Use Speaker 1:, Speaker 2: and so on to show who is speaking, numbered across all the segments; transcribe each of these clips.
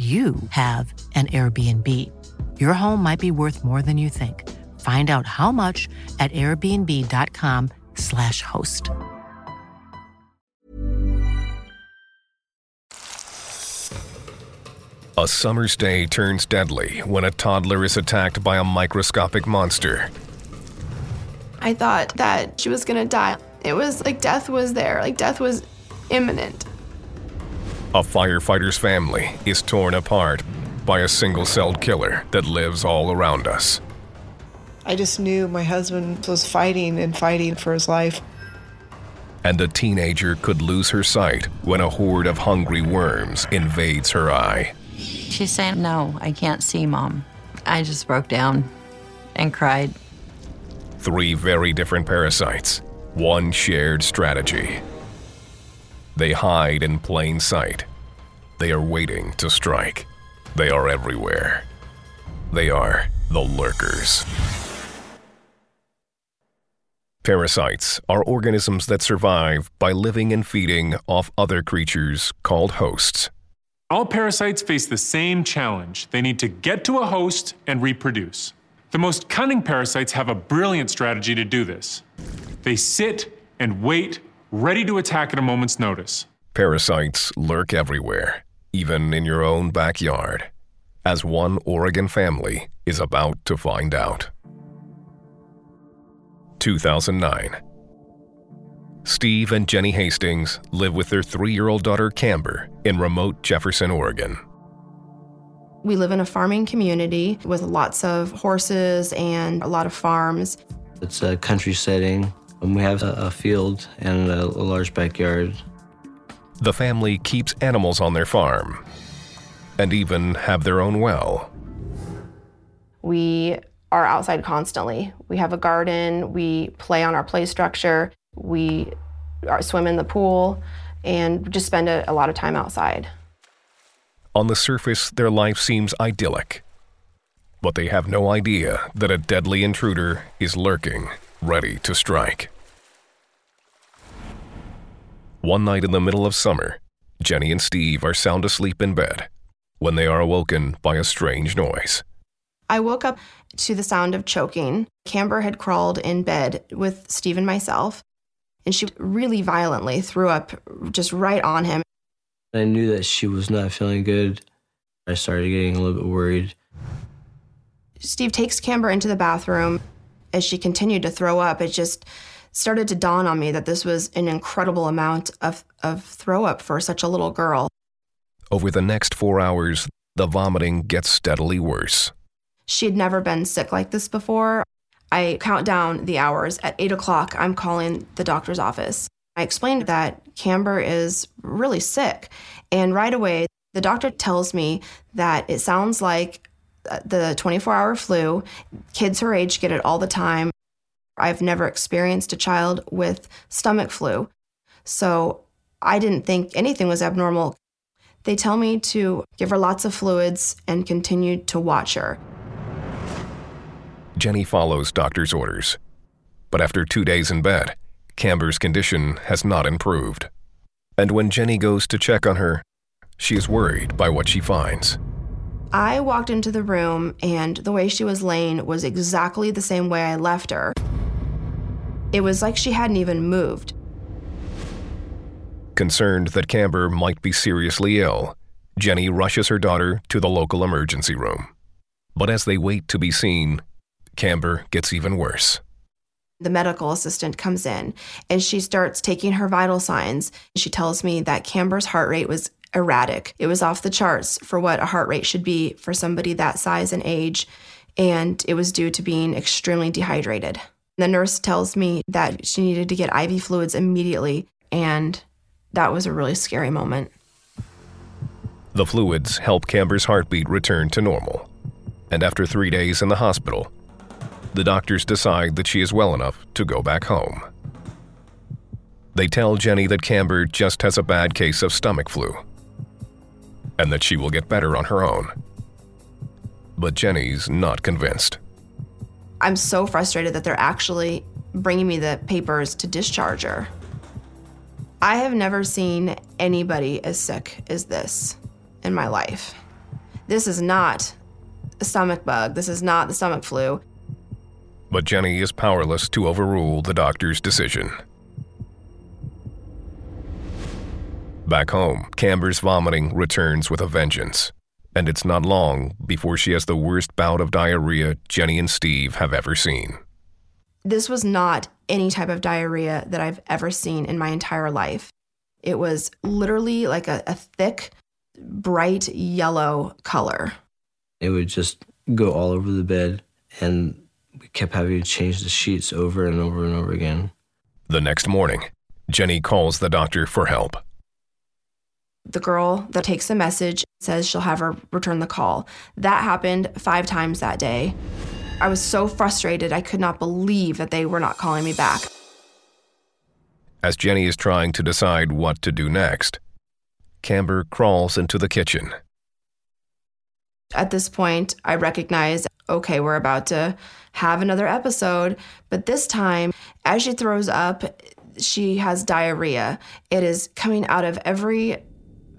Speaker 1: you have an Airbnb. Your home might be worth more than you think. Find out how much at airbnb.com/slash host.
Speaker 2: A summer's day turns deadly when a toddler is attacked by a microscopic monster.
Speaker 3: I thought that she was gonna die. It was like death was there, like death was imminent.
Speaker 2: A firefighter's family is torn apart by a single celled killer that lives all around us.
Speaker 4: I just knew my husband was fighting and fighting for his life.
Speaker 2: And a teenager could lose her sight when a horde of hungry worms invades her eye.
Speaker 5: She's saying, No, I can't see, Mom. I just broke down and cried.
Speaker 2: Three very different parasites, one shared strategy. They hide in plain sight. They are waiting to strike. They are everywhere. They are the lurkers. Parasites are organisms that survive by living and feeding off other creatures called hosts.
Speaker 6: All parasites face the same challenge. They need to get to a host and reproduce. The most cunning parasites have a brilliant strategy to do this. They sit and wait, ready to attack at a moment's notice.
Speaker 2: Parasites lurk everywhere, even in your own backyard, as one Oregon family is about to find out. 2009. Steve and Jenny Hastings live with their three year old daughter Camber in remote Jefferson, Oregon.
Speaker 3: We live in a farming community with lots of horses and a lot of farms.
Speaker 7: It's a country setting, and we have a, a field and a, a large backyard.
Speaker 2: The family keeps animals on their farm and even have their own well.
Speaker 3: We are outside constantly. We have a garden, we play on our play structure, we are, swim in the pool, and just spend a, a lot of time outside.
Speaker 2: On the surface, their life seems idyllic. But they have no idea that a deadly intruder is lurking, ready to strike. One night in the middle of summer, Jenny and Steve are sound asleep in bed when they are awoken by a strange noise.
Speaker 3: I woke up to the sound of choking. Camber had crawled in bed with Steve and myself, and she really violently threw up just right on him.
Speaker 7: I knew that she was not feeling good. I started getting a little bit worried.
Speaker 3: Steve takes Camber into the bathroom. As she continued to throw up, it just started to dawn on me that this was an incredible amount of, of throw up for such a little girl.
Speaker 2: Over the next four hours, the vomiting gets steadily worse.
Speaker 3: She had never been sick like this before. I count down the hours. At eight o'clock, I'm calling the doctor's office. I explained that Camber is really sick. And right away, the doctor tells me that it sounds like uh, the 24 hour flu. Kids her age get it all the time. I've never experienced a child with stomach flu. So I didn't think anything was abnormal. They tell me to give her lots of fluids and continue to watch her.
Speaker 2: Jenny follows doctor's orders. But after two days in bed, Camber's condition has not improved. And when Jenny goes to check on her, she is worried by what she finds.
Speaker 3: I walked into the room, and the way she was laying was exactly the same way I left her. It was like she hadn't even moved.
Speaker 2: Concerned that Camber might be seriously ill, Jenny rushes her daughter to the local emergency room. But as they wait to be seen, Camber gets even worse.
Speaker 3: The medical assistant comes in and she starts taking her vital signs. She tells me that Camber's heart rate was erratic. It was off the charts for what a heart rate should be for somebody that size and age, and it was due to being extremely dehydrated. The nurse tells me that she needed to get IV fluids immediately, and that was a really scary moment.
Speaker 2: The fluids help Camber's heartbeat return to normal. And after three days in the hospital, the doctors decide that she is well enough to go back home. They tell Jenny that Camber just has a bad case of stomach flu and that she will get better on her own. But Jenny's not convinced.
Speaker 3: I'm so frustrated that they're actually bringing me the papers to discharge her. I have never seen anybody as sick as this in my life. This is not a stomach bug. This is not the stomach flu.
Speaker 2: But Jenny is powerless to overrule the doctor's decision. Back home, Camber's vomiting returns with a vengeance, and it's not long before she has the worst bout of diarrhea Jenny and Steve have ever seen.
Speaker 3: This was not any type of diarrhea that I've ever seen in my entire life. It was literally like a, a thick, bright yellow color.
Speaker 7: It would just go all over the bed, and we kept having to change the sheets over and over and over again.
Speaker 2: The next morning, Jenny calls the doctor for help.
Speaker 3: The girl that takes the message says she'll have her return the call. That happened five times that day. I was so frustrated, I could not believe that they were not calling me back.
Speaker 2: As Jenny is trying to decide what to do next, Camber crawls into the kitchen.
Speaker 3: At this point, I recognize okay, we're about to have another episode, but this time, as she throws up, she has diarrhea. It is coming out of every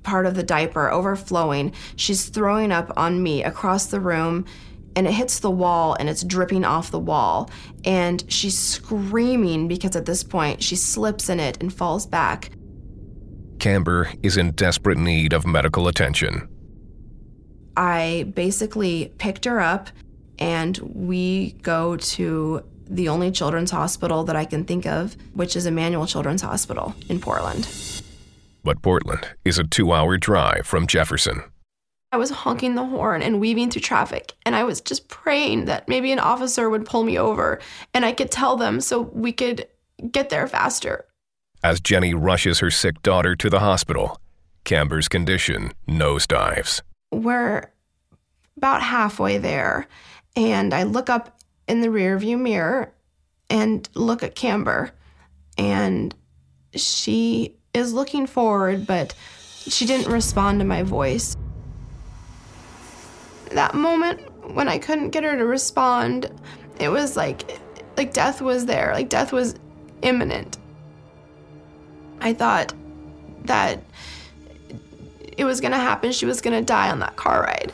Speaker 3: part of the diaper overflowing. She's throwing up on me across the room and it hits the wall and it's dripping off the wall. And she's screaming because at this point she slips in it and falls back.
Speaker 2: Camber is in desperate need of medical attention.
Speaker 3: I basically picked her up and we go to the only children's hospital that I can think of, which is Emanuel Children's Hospital in Portland
Speaker 2: but Portland is a two hour drive from Jefferson.
Speaker 3: I was honking the horn and weaving through traffic, and I was just praying that maybe an officer would pull me over and I could tell them so we could get there faster.
Speaker 2: As Jenny rushes her sick daughter to the hospital, Camber's condition nosedives.
Speaker 3: We're about halfway there, and I look up in the rearview mirror and look at Camber, and she is looking forward, but she didn't respond to my voice. That moment when I couldn't get her to respond, it was like like death was there, like death was imminent. I thought that it was going to happen. She was going to die on that car ride.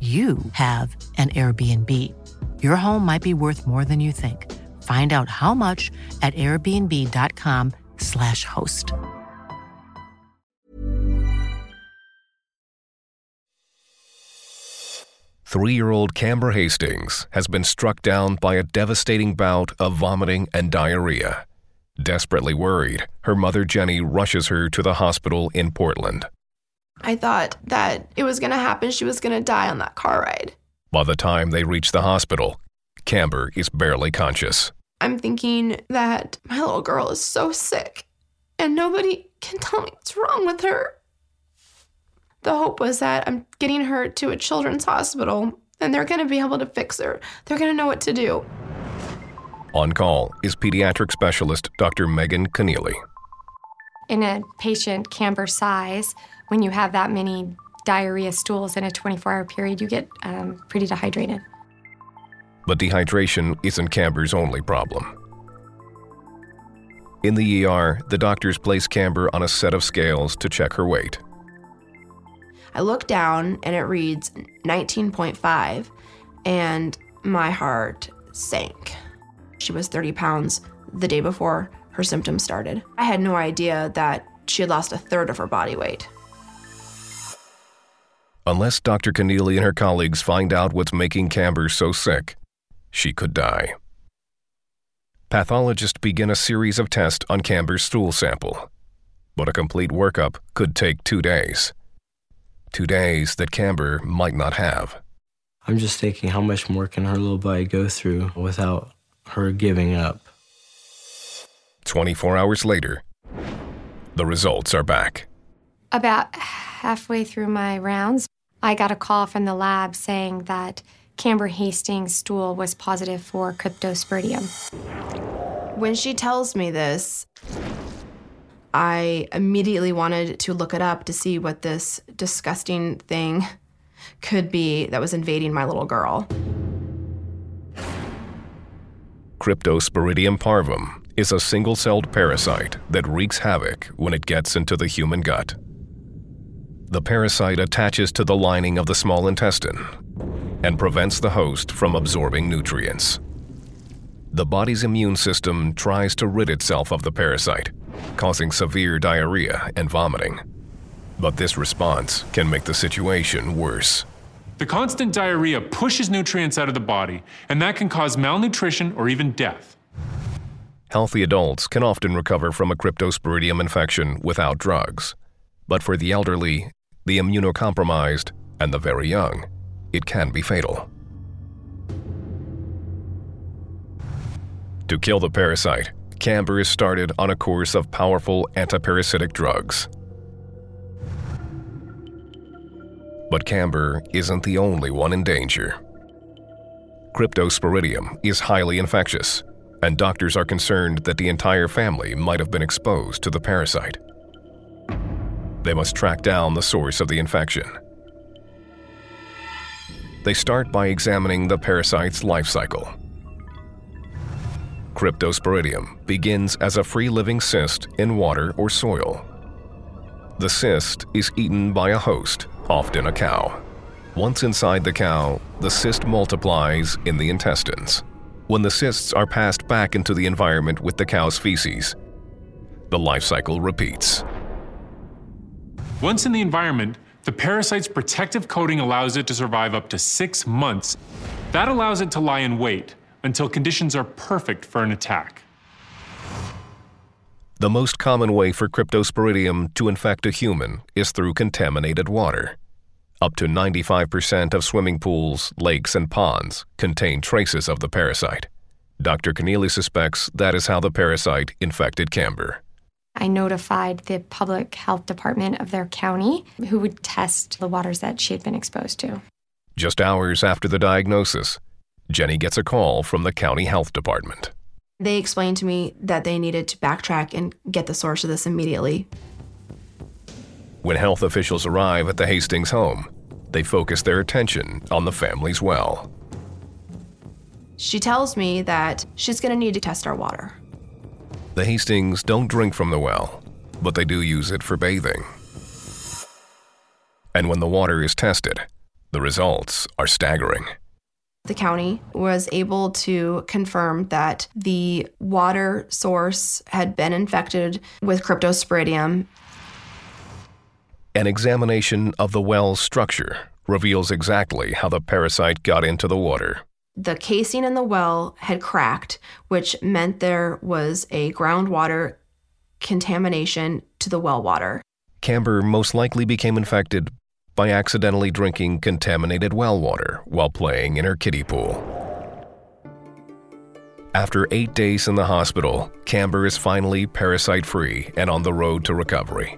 Speaker 1: you have an Airbnb. Your home might be worth more than you think. Find out how much at airbnb.com/slash host.
Speaker 2: Three year old Camber Hastings has been struck down by a devastating bout of vomiting and diarrhea. Desperately worried, her mother Jenny rushes her to the hospital in Portland.
Speaker 3: I thought that it was going to happen. She was going to die on that car ride.
Speaker 2: By the time they reach the hospital, Camber is barely conscious.
Speaker 3: I'm thinking that my little girl is so sick and nobody can tell me what's wrong with her. The hope was that I'm getting her to a children's hospital and they're going to be able to fix her. They're going to know what to do.
Speaker 2: On call is pediatric specialist Dr. Megan Keneally.
Speaker 8: In a patient camber size, when you have that many diarrhea stools in a 24 hour period, you get um, pretty dehydrated.
Speaker 2: But dehydration isn't Camber's only problem. In the ER, the doctors place Camber on a set of scales to check her weight.
Speaker 3: I look down and it reads 19.5, and my heart sank. She was 30 pounds the day before her symptoms started. I had no idea that she had lost a third of her body weight.
Speaker 2: Unless Dr. Keneally and her colleagues find out what's making Camber so sick, she could die. Pathologists begin a series of tests on Camber's stool sample, but a complete workup could take two days. Two days that Camber might not have.
Speaker 7: I'm just thinking how much more can her little body go through without her giving up.
Speaker 2: 24 hours later, the results are back.
Speaker 8: About halfway through my rounds, I got a call from the lab saying that Camber Hastings' stool was positive for cryptosporidium.
Speaker 3: When she tells me this, I immediately wanted to look it up to see what this disgusting thing could be that was invading my little girl.
Speaker 2: Cryptosporidium parvum is a single celled parasite that wreaks havoc when it gets into the human gut. The parasite attaches to the lining of the small intestine and prevents the host from absorbing nutrients. The body's immune system tries to rid itself of the parasite, causing severe diarrhea and vomiting. But this response can make the situation worse.
Speaker 6: The constant diarrhea pushes nutrients out of the body, and that can cause malnutrition or even death.
Speaker 2: Healthy adults can often recover from a cryptosporidium infection without drugs. But for the elderly, the immunocompromised, and the very young, it can be fatal. To kill the parasite, Camber is started on a course of powerful antiparasitic drugs. But Camber isn't the only one in danger. Cryptosporidium is highly infectious, and doctors are concerned that the entire family might have been exposed to the parasite. They must track down the source of the infection. They start by examining the parasite's life cycle. Cryptosporidium begins as a free living cyst in water or soil. The cyst is eaten by a host, often a cow. Once inside the cow, the cyst multiplies in the intestines. When the cysts are passed back into the environment with the cow's feces, the life cycle repeats.
Speaker 6: Once in the environment, the parasite's protective coating allows it to survive up to six months. That allows it to lie in wait until conditions are perfect for an attack.
Speaker 2: The most common way for cryptosporidium to infect a human is through contaminated water. Up to 95% of swimming pools, lakes, and ponds contain traces of the parasite. Dr. Keneally suspects that is how the parasite infected Camber.
Speaker 8: I notified the public health department of their county, who would test the waters that she had been exposed to.
Speaker 2: Just hours after the diagnosis, Jenny gets a call from the county health department.
Speaker 3: They explained to me that they needed to backtrack and get the source of this immediately.
Speaker 2: When health officials arrive at the Hastings home, they focus their attention on the family's well.
Speaker 3: She tells me that she's going to need to test our water.
Speaker 2: The Hastings don't drink from the well, but they do use it for bathing. And when the water is tested, the results are staggering.
Speaker 3: The county was able to confirm that the water source had been infected with cryptosporidium.
Speaker 2: An examination of the well's structure reveals exactly how the parasite got into the water.
Speaker 3: The casing in the well had cracked, which meant there was a groundwater contamination to the well water.
Speaker 2: Camber most likely became infected by accidentally drinking contaminated well water while playing in her kiddie pool. After eight days in the hospital, Camber is finally parasite free and on the road to recovery.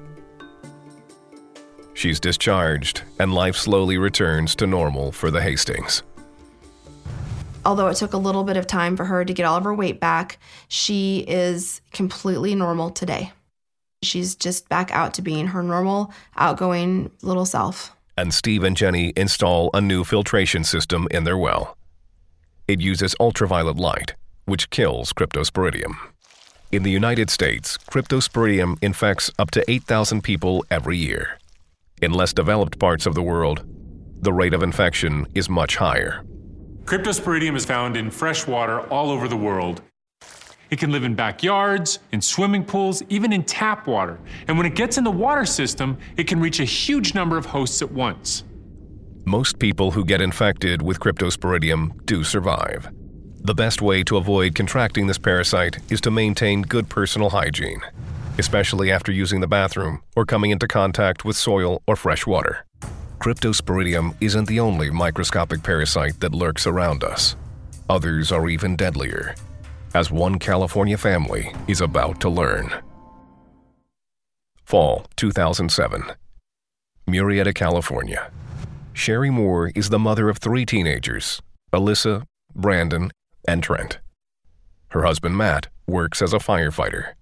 Speaker 2: She's discharged, and life slowly returns to normal for the Hastings.
Speaker 3: Although it took a little bit of time for her to get all of her weight back, she is completely normal today. She's just back out to being her normal, outgoing little self.
Speaker 2: And Steve and Jenny install a new filtration system in their well. It uses ultraviolet light, which kills cryptosporidium. In the United States, cryptosporidium infects up to 8,000 people every year. In less developed parts of the world, the rate of infection is much higher.
Speaker 6: Cryptosporidium is found in fresh water all over the world. It can live in backyards, in swimming pools, even in tap water. And when it gets in the water system, it can reach a huge number of hosts at once.
Speaker 2: Most people who get infected with cryptosporidium do survive. The best way to avoid contracting this parasite is to maintain good personal hygiene, especially after using the bathroom or coming into contact with soil or fresh water. Cryptosporidium isn't the only microscopic parasite that lurks around us. Others are even deadlier, as one California family is about to learn. Fall 2007. Murrieta, California. Sherry Moore is the mother of three teenagers Alyssa, Brandon, and Trent. Her husband Matt works as a firefighter.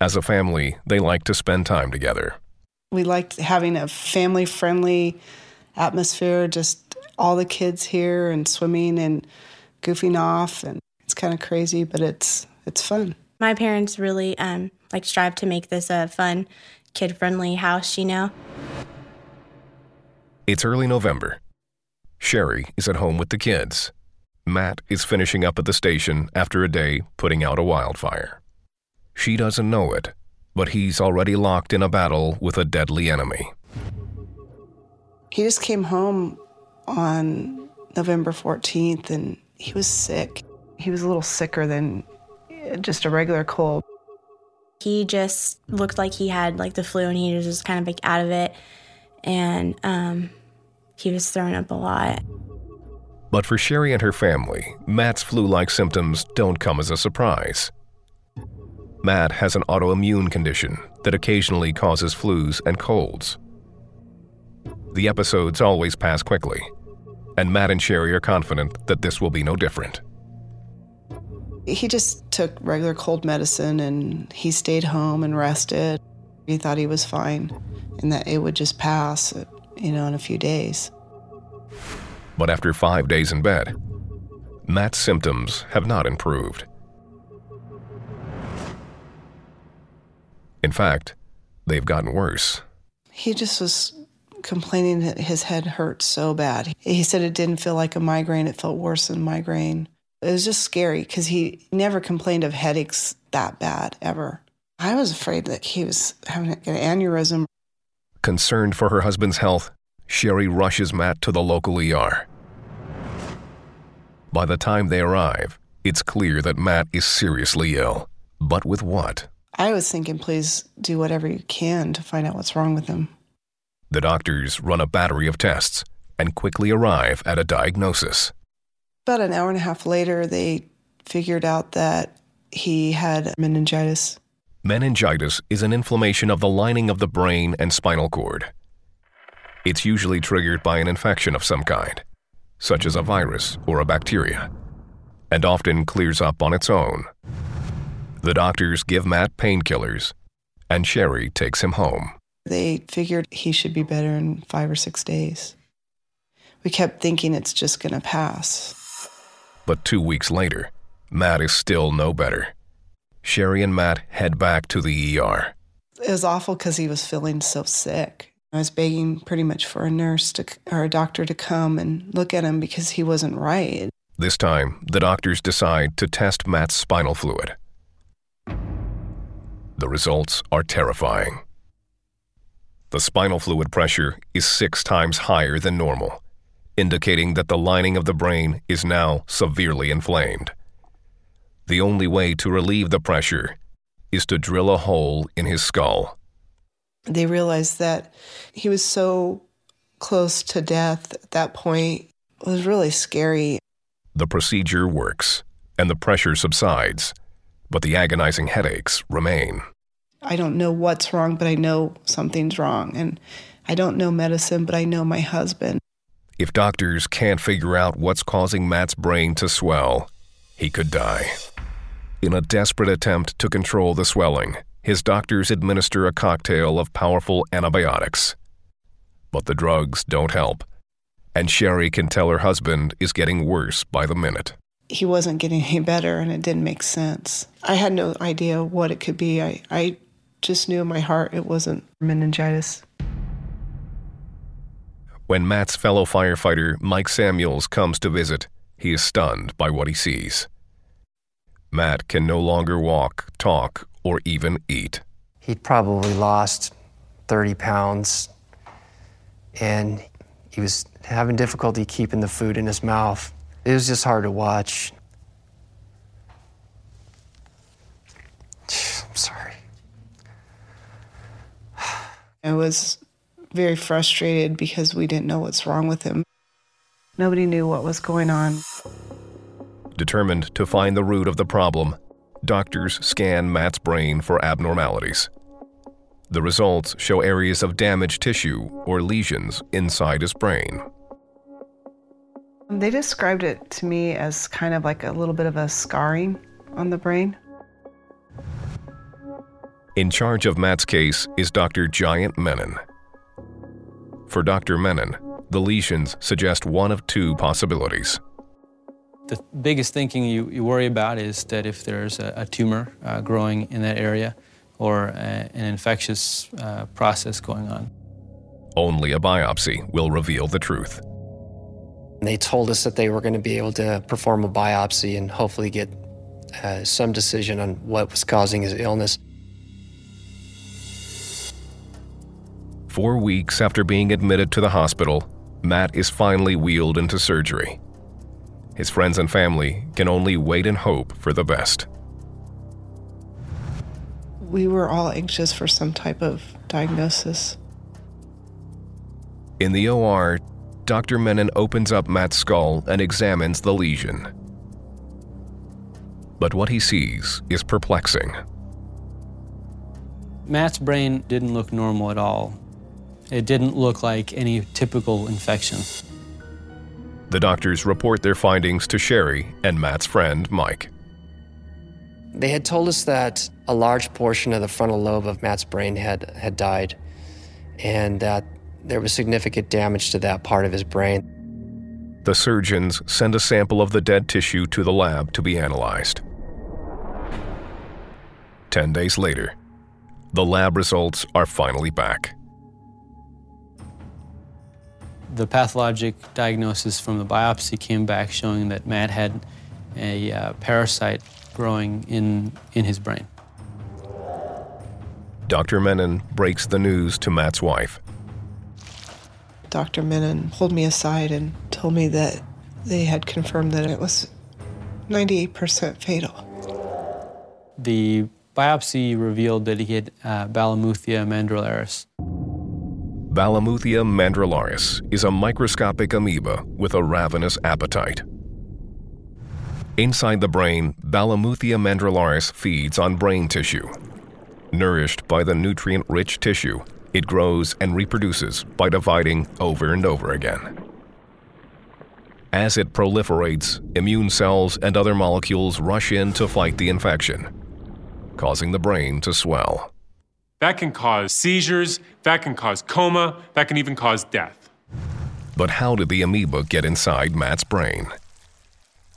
Speaker 2: As a family, they like to spend time together.
Speaker 4: We liked having a family friendly atmosphere, just all the kids here and swimming and goofing off and it's kind of crazy, but it's it's fun.
Speaker 9: My parents really um, like strive to make this a fun, kid friendly house, you know.
Speaker 2: It's early November. Sherry is at home with the kids. Matt is finishing up at the station after a day putting out a wildfire. She doesn't know it, but he's already locked in a battle with a deadly enemy.
Speaker 4: He just came home on November 14th and he was sick. He was a little sicker than just a regular cold.
Speaker 9: He just looked like he had like the flu and he was just kind of like out of it. And um, he was throwing up a lot.
Speaker 2: But for Sherry and her family, Matt's flu like symptoms don't come as a surprise. Matt has an autoimmune condition that occasionally causes flus and colds. The episodes always pass quickly, and Matt and Sherry are confident that this will be no different.
Speaker 4: He just took regular cold medicine and he stayed home and rested. He thought he was fine and that it would just pass, you know, in a few days.
Speaker 2: But after five days in bed, Matt's symptoms have not improved. In fact, they've gotten worse.
Speaker 4: He just was complaining that his head hurt so bad. He said it didn't feel like a migraine, it felt worse than migraine. It was just scary because he never complained of headaches that bad ever. I was afraid that he was having an aneurysm.
Speaker 2: Concerned for her husband's health, Sherry rushes Matt to the local ER. By the time they arrive, it's clear that Matt is seriously ill. But with what?
Speaker 4: I was thinking, please do whatever you can to find out what's wrong with him.
Speaker 2: The doctors run a battery of tests and quickly arrive at a diagnosis.
Speaker 4: About an hour and a half later, they figured out that he had meningitis.
Speaker 2: Meningitis is an inflammation of the lining of the brain and spinal cord. It's usually triggered by an infection of some kind, such as a virus or a bacteria, and often clears up on its own. The doctors give Matt painkillers, and Sherry takes him home.
Speaker 4: They figured he should be better in five or six days. We kept thinking it's just going to pass.
Speaker 2: But two weeks later, Matt is still no better. Sherry and Matt head back to the ER.
Speaker 4: It was awful because he was feeling so sick. I was begging pretty much for a nurse to, or a doctor to come and look at him because he wasn't right.
Speaker 2: This time, the doctors decide to test Matt's spinal fluid. The results are terrifying. The spinal fluid pressure is six times higher than normal, indicating that the lining of the brain is now severely inflamed. The only way to relieve the pressure is to drill a hole in his skull.
Speaker 4: They realized that he was so close to death at that point. It was really scary.
Speaker 2: The procedure works, and the pressure subsides, but the agonizing headaches remain.
Speaker 4: I don't know what's wrong, but I know something's wrong. And I don't know medicine, but I know my husband.
Speaker 2: If doctors can't figure out what's causing Matt's brain to swell, he could die. In a desperate attempt to control the swelling, his doctors administer a cocktail of powerful antibiotics. But the drugs don't help, and Sherry can tell her husband is getting worse by the minute.
Speaker 4: He wasn't getting any better, and it didn't make sense. I had no idea what it could be. I, I just knew in my heart it wasn't meningitis.
Speaker 2: When Matt's fellow firefighter, Mike Samuels, comes to visit, he is stunned by what he sees. Matt can no longer walk, talk, or even eat.
Speaker 10: He'd probably lost 30 pounds, and he was having difficulty keeping the food in his mouth. It was just hard to watch. I'm sorry.
Speaker 4: I was very frustrated because we didn't know what's wrong with him. Nobody knew what was going on.
Speaker 2: Determined to find the root of the problem, doctors scan Matt's brain for abnormalities. The results show areas of damaged tissue or lesions inside his brain.
Speaker 4: They described it to me as kind of like a little bit of a scarring on the brain.
Speaker 2: In charge of Matt's case is Dr. Jayant Menon. For Dr. Menon, the lesions suggest one of two possibilities.
Speaker 11: The biggest thing you, you worry about is that if there's a, a tumor uh, growing in that area or a, an infectious uh, process going on.
Speaker 2: Only a biopsy will reveal the truth.
Speaker 10: They told us that they were going to be able to perform a biopsy and hopefully get uh, some decision on what was causing his illness.
Speaker 2: Four weeks after being admitted to the hospital, Matt is finally wheeled into surgery. His friends and family can only wait and hope for the best.
Speaker 4: We were all anxious for some type of diagnosis.
Speaker 2: In the OR, Dr. Menon opens up Matt's skull and examines the lesion. But what he sees is perplexing.
Speaker 11: Matt's brain didn't look normal at all. It didn't look like any typical infection.
Speaker 2: The doctors report their findings to Sherry and Matt's friend, Mike.
Speaker 10: They had told us that a large portion of the frontal lobe of Matt's brain had, had died, and that there was significant damage to that part of his brain.
Speaker 2: The surgeons send a sample of the dead tissue to the lab to be analyzed. Ten days later, the lab results are finally back.
Speaker 11: The pathologic diagnosis from the biopsy came back showing that Matt had a uh, parasite growing in, in his brain.
Speaker 2: Dr. Menon breaks the news to Matt's wife.
Speaker 4: Dr. Menon pulled me aside and told me that they had confirmed that it was 98% fatal.
Speaker 11: The biopsy revealed that he had uh, Balamuthia mandrillaris.
Speaker 2: Balamuthia mandrillaris is a microscopic amoeba with a ravenous appetite. Inside the brain, Balamuthia mandrillaris feeds on brain tissue. Nourished by the nutrient rich tissue, it grows and reproduces by dividing over and over again. As it proliferates, immune cells and other molecules rush in to fight the infection, causing the brain to swell.
Speaker 6: That can cause seizures, that can cause coma, that can even cause death.
Speaker 2: But how did the amoeba get inside Matt's brain?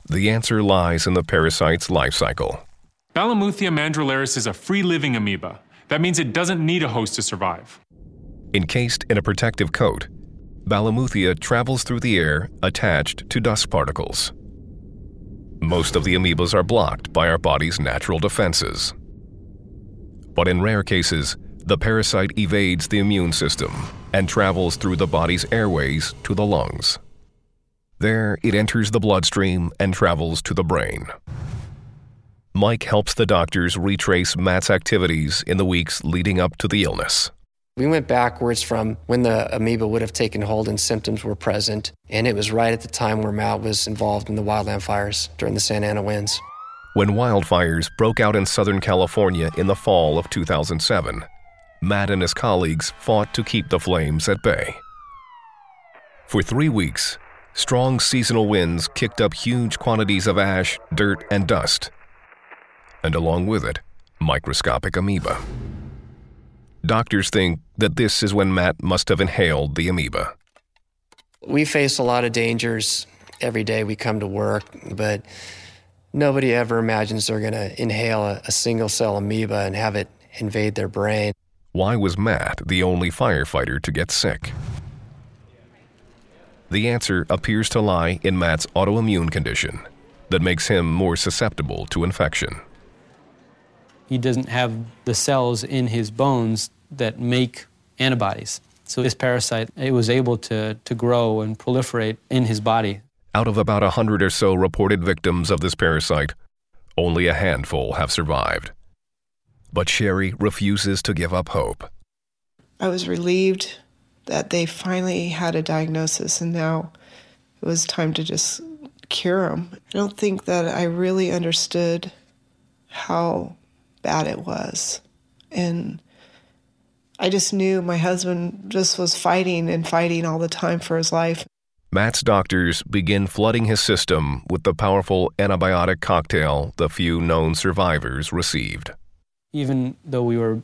Speaker 2: The answer lies in the parasite's life cycle.
Speaker 6: Balamuthia mandrillaris is a free living amoeba. That means it doesn't need a host to survive.
Speaker 2: Encased in a protective coat, Balamuthia travels through the air attached to dust particles. most of the amoebas are blocked by our body's natural defenses. But in rare cases, the parasite evades the immune system and travels through the body's airways to the lungs. There, it enters the bloodstream and travels to the brain. Mike helps the doctors retrace Matt's activities in the weeks leading up to the illness.
Speaker 10: We went backwards from when the amoeba would have taken hold and symptoms were present, and it was right at the time where Matt was involved in the wildland fires during the Santa Ana winds.
Speaker 2: When wildfires broke out in Southern California in the fall of 2007, Matt and his colleagues fought to keep the flames at bay. For three weeks, strong seasonal winds kicked up huge quantities of ash, dirt, and dust, and along with it, microscopic amoeba. Doctors think that this is when Matt must have inhaled the amoeba.
Speaker 10: We face a lot of dangers every day we come to work, but nobody ever imagines they're going to inhale a, a single cell amoeba and have it invade their brain.
Speaker 2: Why was Matt the only firefighter to get sick? The answer appears to lie in Matt's autoimmune condition that makes him more susceptible to infection.
Speaker 11: He doesn't have the cells in his bones that make antibodies. So this parasite, it was able to, to grow and proliferate in his body.
Speaker 2: Out of about a hundred or so reported victims of this parasite, only a handful have survived. But Sherry refuses to give up hope.
Speaker 4: I was relieved that they finally had a diagnosis and now it was time to just cure him. I don't think that I really understood how bad it was. And I just knew my husband just was fighting and fighting all the time for his life.
Speaker 2: Matt's doctors begin flooding his system with the powerful antibiotic cocktail the few known survivors received.
Speaker 11: Even though we were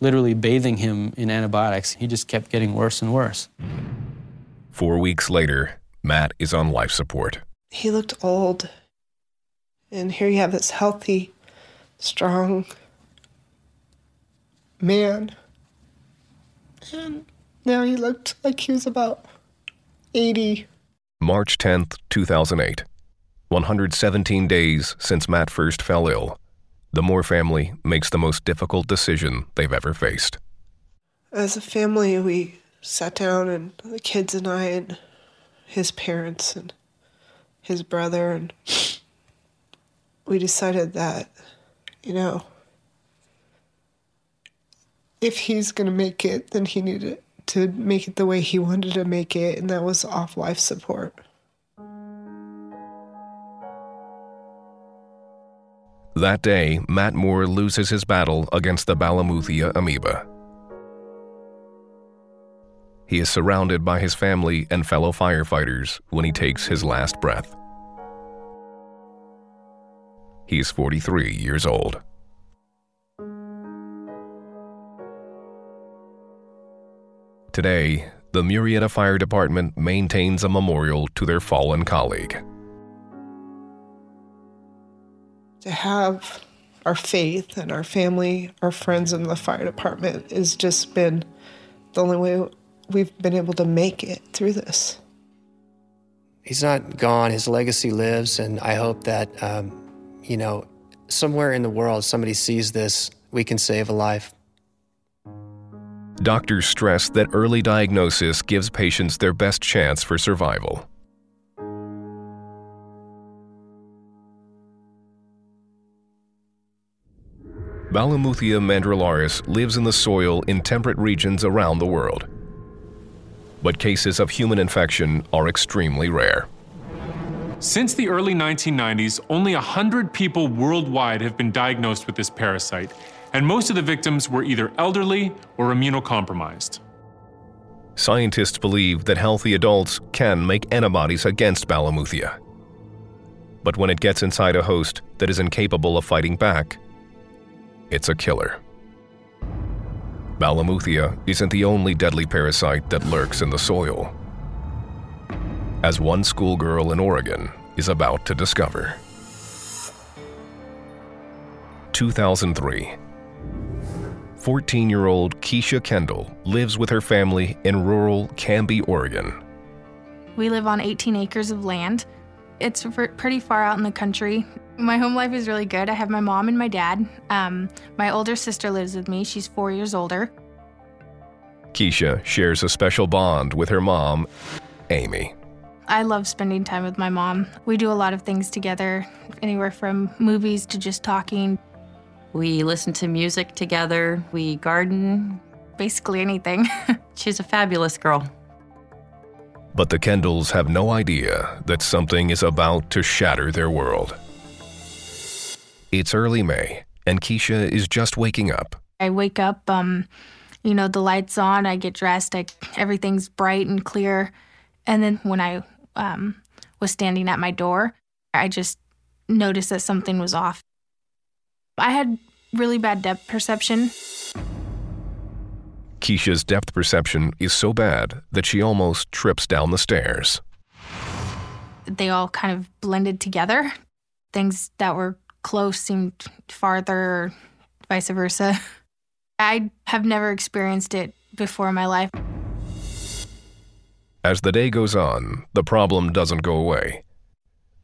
Speaker 11: literally bathing him in antibiotics, he just kept getting worse and worse.
Speaker 2: Four weeks later, Matt is on life support.
Speaker 4: He looked old. And here you have this healthy, strong man. And now he looked like he was about 80.
Speaker 2: March 10th, 2008. 117 days since Matt first fell ill. The Moore family makes the most difficult decision they've ever faced.
Speaker 4: As a family, we sat down, and the kids and I, and his parents, and his brother, and we decided that, you know, if he's going to make it, then he needed to make it the way he wanted to make it, and that was off life support.
Speaker 2: That day, Matt Moore loses his battle against the Balamuthia amoeba. He is surrounded by his family and fellow firefighters when he takes his last breath. He is 43 years old. Today, the Murrieta Fire Department maintains a memorial to their fallen colleague.
Speaker 4: To have our faith and our family, our friends in the fire department has just been the only way we've been able to make it through this.
Speaker 10: He's not gone, his legacy lives, and I hope that, um, you know, somewhere in the world somebody sees this, we can save a life.
Speaker 2: Doctors stress that early diagnosis gives patients their best chance for survival. Balamuthia mandrillaris lives in the soil in temperate regions around the world. But cases of human infection are extremely rare.
Speaker 6: Since the early 1990s, only 100 people worldwide have been diagnosed with this parasite, and most of the victims were either elderly or immunocompromised.
Speaker 2: Scientists believe that healthy adults can make antibodies against Balamuthia. But when it gets inside a host that is incapable of fighting back, it's a killer. Balamuthia isn't the only deadly parasite that lurks in the soil. As one schoolgirl in Oregon is about to discover. 2003. 14 year old Keisha Kendall lives with her family in rural Canby, Oregon.
Speaker 12: We live on 18 acres of land. It's pretty far out in the country. My home life is really good. I have my mom and my dad. Um, my older sister lives with me. She's four years older.
Speaker 2: Keisha shares a special bond with her mom, Amy.
Speaker 12: I love spending time with my mom. We do a lot of things together, anywhere from movies to just talking.
Speaker 5: We listen to music together, we garden,
Speaker 12: basically anything.
Speaker 5: She's a fabulous girl.
Speaker 2: But the Kendalls have no idea that something is about to shatter their world. It's early May, and Keisha is just waking up.
Speaker 12: I wake up, um, you know, the lights on, I get dressed, I, everything's bright and clear. And then when I um, was standing at my door, I just noticed that something was off. I had really bad depth perception.
Speaker 2: Keisha's depth perception is so bad that she almost trips down the stairs.
Speaker 12: They all kind of blended together. Things that were close seemed farther, vice versa. I have never experienced it before in my life.
Speaker 2: As the day goes on, the problem doesn't go away.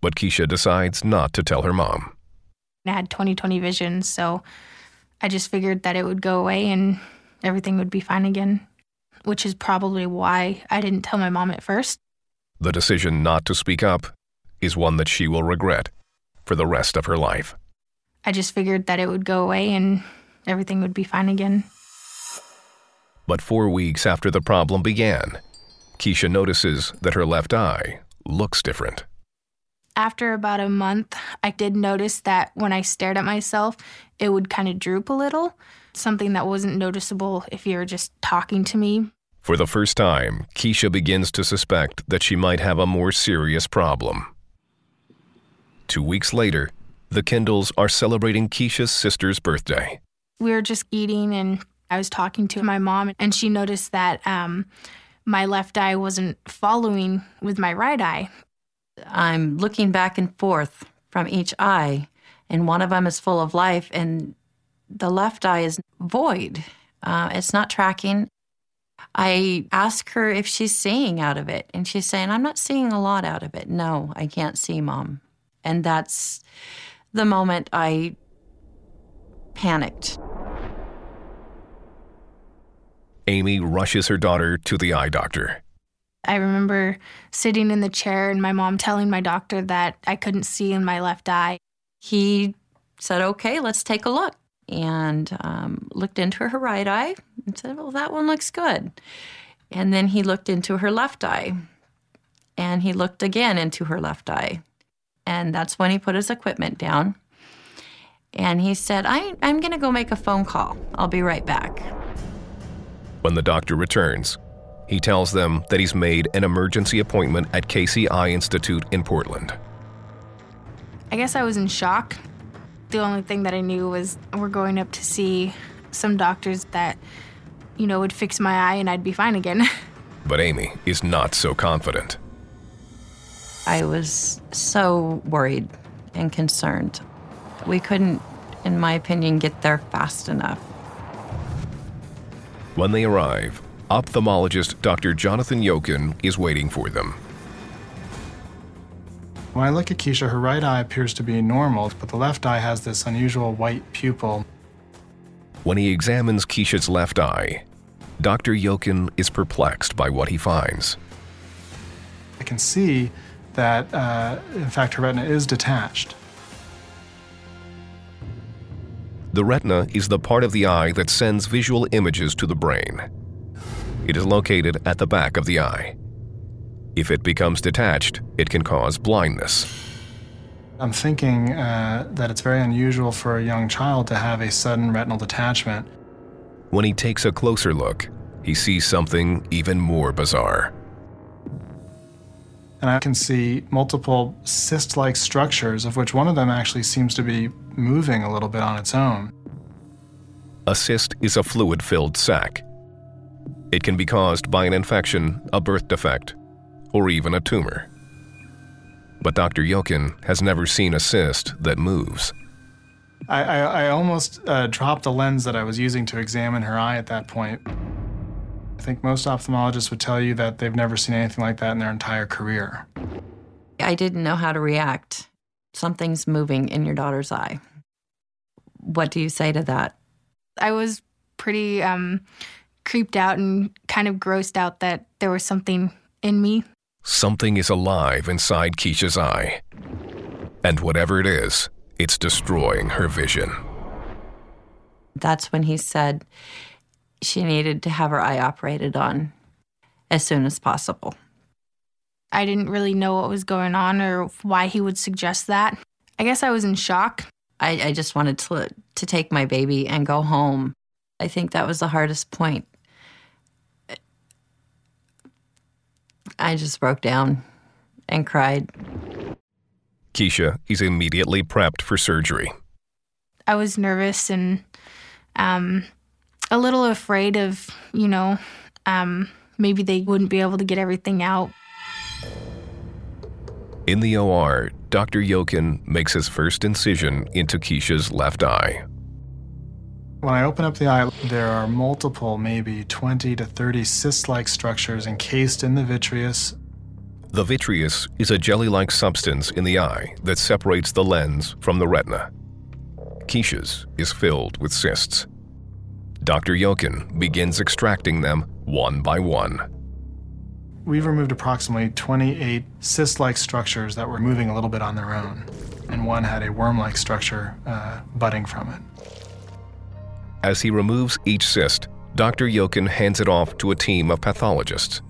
Speaker 2: But Keisha decides not to tell her mom.
Speaker 12: I had 20 20 vision, so I just figured that it would go away and everything would be fine again, which is probably why I didn't tell my mom at first.
Speaker 2: The decision not to speak up is one that she will regret for the rest of her life.
Speaker 12: I just figured that it would go away and everything would be fine again.
Speaker 2: But four weeks after the problem began, Keisha notices that her left eye looks different.
Speaker 12: After about a month, I did notice that when I stared at myself, it would kind of droop a little, something that wasn't noticeable if you were just talking to me.
Speaker 2: For the first time, Keisha begins to suspect that she might have a more serious problem. Two weeks later, the Kendalls are celebrating Keisha's sister's birthday.
Speaker 12: We were just eating, and I was talking to my mom, and she noticed that um, my left eye wasn't following with my right eye.
Speaker 5: I'm looking back and forth from each eye, and one of them is full of life, and the left eye is void. Uh, it's not tracking. I ask her if she's seeing out of it, and she's saying, I'm not seeing a lot out of it. No, I can't see, mom. And that's the moment I panicked.
Speaker 2: Amy rushes her daughter to the eye doctor.
Speaker 12: I remember sitting in the chair and my mom telling my doctor that I couldn't see in my left eye.
Speaker 5: He said, Okay, let's take a look. And um, looked into her right eye and said, Well, that one looks good. And then he looked into her left eye. And he looked again into her left eye. And that's when he put his equipment down. And he said, I, I'm going to go make a phone call. I'll be right back.
Speaker 2: When the doctor returns, he tells them that he's made an emergency appointment at Casey Eye Institute in Portland.
Speaker 12: I guess I was in shock. The only thing that I knew was we're going up to see some doctors that, you know, would fix my eye and I'd be fine again.
Speaker 2: But Amy is not so confident.
Speaker 5: I was so worried and concerned. We couldn't, in my opinion, get there fast enough.
Speaker 2: When they arrive, ophthalmologist Dr. Jonathan Yokin is waiting for them.
Speaker 13: When I look at Keisha, her right eye appears to be normal, but the left eye has this unusual white pupil.
Speaker 2: When he examines Keisha's left eye, Dr. Yokin is perplexed by what he finds.
Speaker 13: I can see that, uh, in fact, her retina is detached.
Speaker 2: The retina is the part of the eye that sends visual images to the brain. It is located at the back of the eye. If it becomes detached, it can cause blindness.
Speaker 13: I'm thinking uh, that it's very unusual for a young child to have a sudden retinal detachment.
Speaker 2: When he takes a closer look, he sees something even more bizarre.
Speaker 13: And I can see multiple cyst like structures, of which one of them actually seems to be moving a little bit on its own.
Speaker 2: A cyst is a fluid filled sac. It can be caused by an infection, a birth defect, or even a tumor. But Dr. Yokin has never seen a cyst that moves.
Speaker 13: I, I, I almost uh, dropped the lens that I was using to examine her eye at that point. I think most ophthalmologists would tell you that they've never seen anything like that in their entire career.
Speaker 5: I I didn't know how to react. Something's moving in your daughter's eye. What do you say to that?
Speaker 12: I was pretty um, creeped out and kind of grossed out that there was something in me.
Speaker 2: Something is alive inside Keisha's eye. And whatever it is, it's destroying her vision.
Speaker 5: That's when he said she needed to have her eye operated on as soon as possible.
Speaker 12: I didn't really know what was going on or why he would suggest that. I guess I was in shock.
Speaker 5: I, I just wanted to, to take my baby and go home. I think that was the hardest point. I just broke down and cried.
Speaker 2: Keisha is immediately prepped for surgery.
Speaker 12: I was nervous and um, a little afraid of, you know, um, maybe they wouldn't be able to get everything out.
Speaker 2: In the OR, Dr. Yokin makes his first incision into Keisha's left eye.
Speaker 13: When I open up the eye, there are multiple, maybe 20 to 30 cyst like structures encased in the vitreous.
Speaker 2: The vitreous is a jelly like substance in the eye that separates the lens from the retina. Keisha's is filled with cysts. Dr. Yokin begins extracting them one by one.
Speaker 13: We've removed approximately 28 cyst like structures that were moving a little bit on their own, and one had a worm like structure uh, budding from it.
Speaker 2: As he removes each cyst, Dr. Yokin hands it off to a team of pathologists.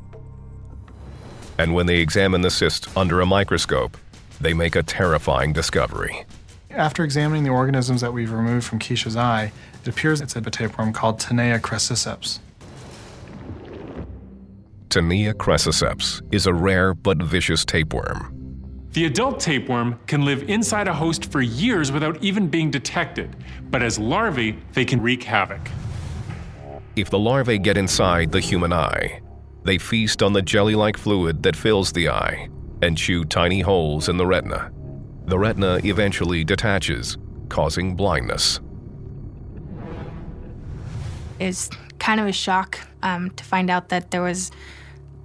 Speaker 2: And when they examine the cyst under a microscope, they make a terrifying discovery.
Speaker 13: After examining the organisms that we've removed from Keisha's eye, it appears it's a tapeworm called Taenia crassiceps.
Speaker 2: Taenia crassiceps is a rare but vicious tapeworm.
Speaker 6: The adult tapeworm can live inside a host for years without even being detected, but as larvae, they can wreak havoc.
Speaker 2: If the larvae get inside the human eye, they feast on the jelly like fluid that fills the eye and chew tiny holes in the retina. The retina eventually detaches, causing blindness.
Speaker 12: It's kind of a shock um, to find out that there was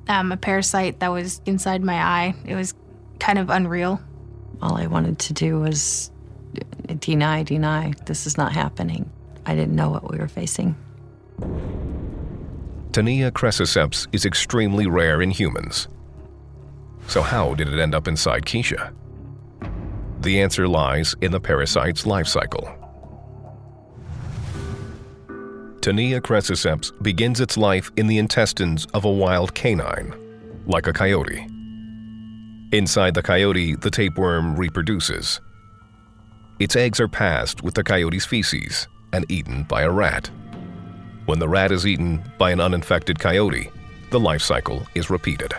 Speaker 12: um, a parasite that was inside my eye. It was kind of unreal.
Speaker 5: All I wanted to do was deny, deny. This is not happening. I didn't know what we were facing.
Speaker 2: Taenia crassiceps is extremely rare in humans. So, how did it end up inside Keisha? The answer lies in the parasite's life cycle. Taenia crassiceps begins its life in the intestines of a wild canine, like a coyote. Inside the coyote, the tapeworm reproduces. Its eggs are passed with the coyote's feces and eaten by a rat. When the rat is eaten by an uninfected coyote, the life cycle is repeated.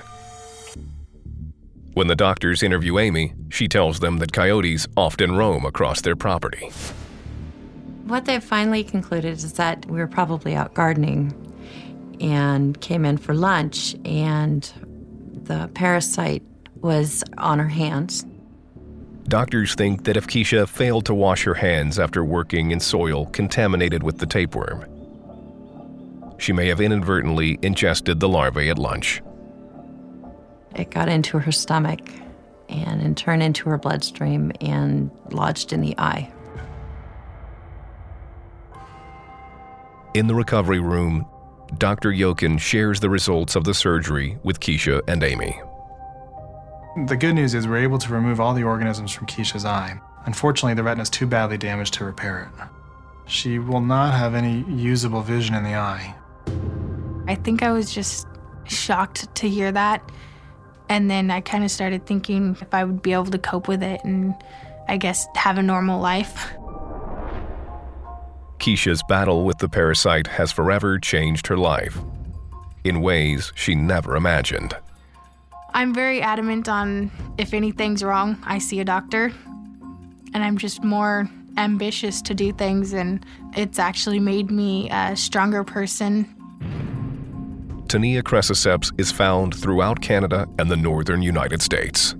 Speaker 2: When the doctors interview Amy, she tells them that coyotes often roam across their property.
Speaker 5: What they've finally concluded is that we were probably out gardening and came in for lunch, and the parasite was on her hands.
Speaker 2: Doctors think that if Keisha failed to wash her hands after working in soil contaminated with the tapeworm, she may have inadvertently ingested the larvae at lunch.
Speaker 5: It got into her stomach and in turn into her bloodstream and lodged in the eye.
Speaker 2: In the recovery room, Dr. Yokin shares the results of the surgery with Keisha and Amy.
Speaker 13: The good news is we're able to remove all the organisms from Keisha's eye. Unfortunately, the retina is too badly damaged to repair it. She will not have any usable vision in the eye.
Speaker 12: I think I was just shocked to hear that. And then I kind of started thinking if I would be able to cope with it and I guess have a normal life.
Speaker 2: Keisha's battle with the parasite has forever changed her life in ways she never imagined.
Speaker 12: I'm very adamant on if anything's wrong, I see a doctor. And I'm just more ambitious to do things, and it's actually made me a stronger person.
Speaker 2: Taenia crassiceps is found throughout Canada and the northern United States.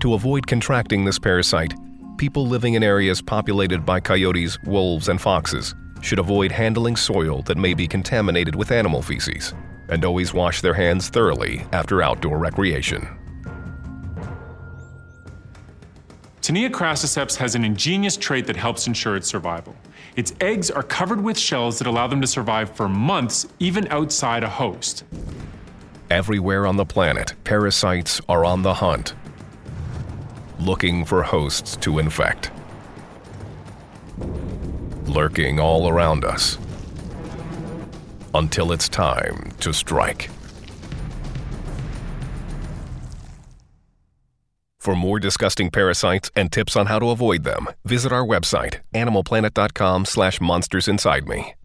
Speaker 2: To avoid contracting this parasite, people living in areas populated by coyotes, wolves, and foxes should avoid handling soil that may be contaminated with animal feces and always wash their hands thoroughly after outdoor recreation.
Speaker 6: Taenia crassiceps has an ingenious trait that helps ensure its survival. Its eggs are covered with shells that allow them to survive for months, even outside a host.
Speaker 2: Everywhere on the planet, parasites are on the hunt, looking for hosts to infect. Lurking all around us until it's time to strike. For more disgusting parasites and tips on how to avoid them, visit our website, animalplanet.com slash monsters inside me.